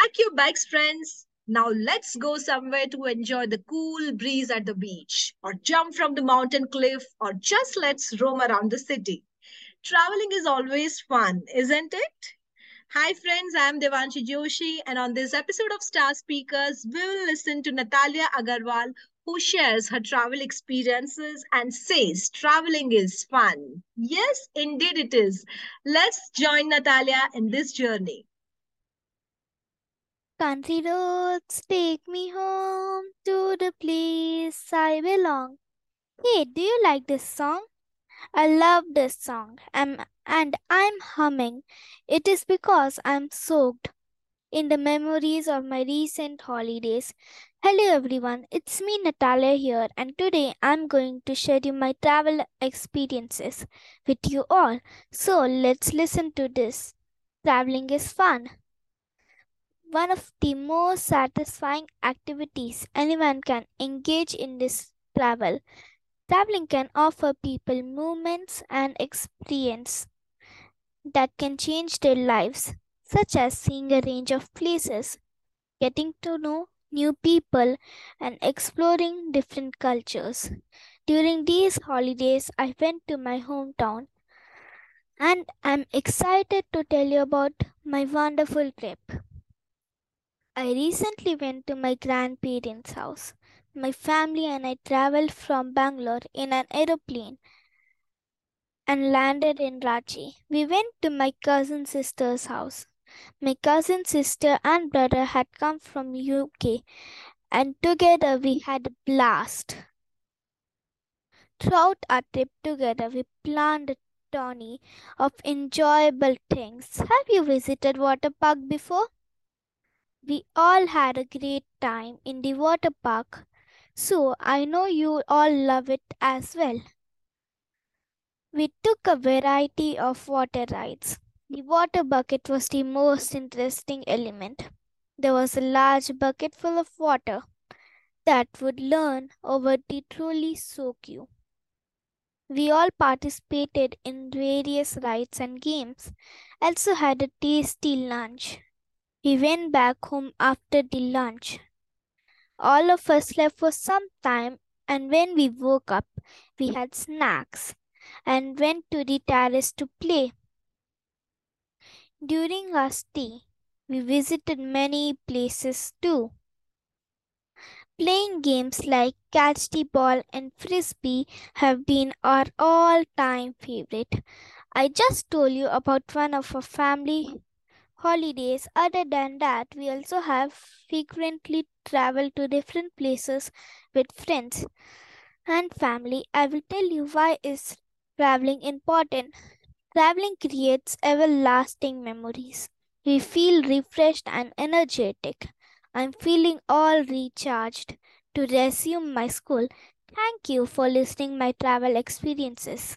Pack your bags, friends. Now let's go somewhere to enjoy the cool breeze at the beach, or jump from the mountain cliff, or just let's roam around the city. Traveling is always fun, isn't it? Hi, friends, I'm Devanshi Joshi, and on this episode of Star Speakers, we will listen to Natalya Agarwal, who shares her travel experiences and says traveling is fun. Yes, indeed it is. Let's join Natalya in this journey. Country roads take me home to the place I belong. Hey, do you like this song? I love this song and, and I'm humming. It is because I'm soaked in the memories of my recent holidays. Hello everyone, it's me Natalya here and today I'm going to share you my travel experiences with you all. So let's listen to this. Traveling is fun one of the most satisfying activities anyone can engage in this travel. Traveling can offer people moments and experience that can change their lives, such as seeing a range of places, getting to know new people, and exploring different cultures. During these holidays, I went to my hometown and I'm excited to tell you about my wonderful trip. I recently went to my grandparents' house. My family and I traveled from Bangalore in an aeroplane and landed in Ranchi. We went to my cousin sister's house. My cousin sister and brother had come from UK and together we had a blast. Throughout our trip together, we planned a tourney of enjoyable things. Have you visited water park before? We all had a great time in the water park, so I know you all love it as well. We took a variety of water rides. The water bucket was the most interesting element. There was a large bucket full of water that would learn over the truly soak you. We all participated in various rides and games, also had a tasty lunch. We went back home after the lunch. All of us slept for some time, and when we woke up, we had snacks and went to the terrace to play. During our stay, we visited many places too. Playing games like catch the ball and frisbee have been our all time favorite. I just told you about one of our family holidays. Other than that, we also have frequently traveled to different places with friends and family. I will tell you why is traveling important. Traveling creates everlasting memories. We feel refreshed and energetic. I'm feeling all recharged to resume my school. Thank you for listening my travel experiences.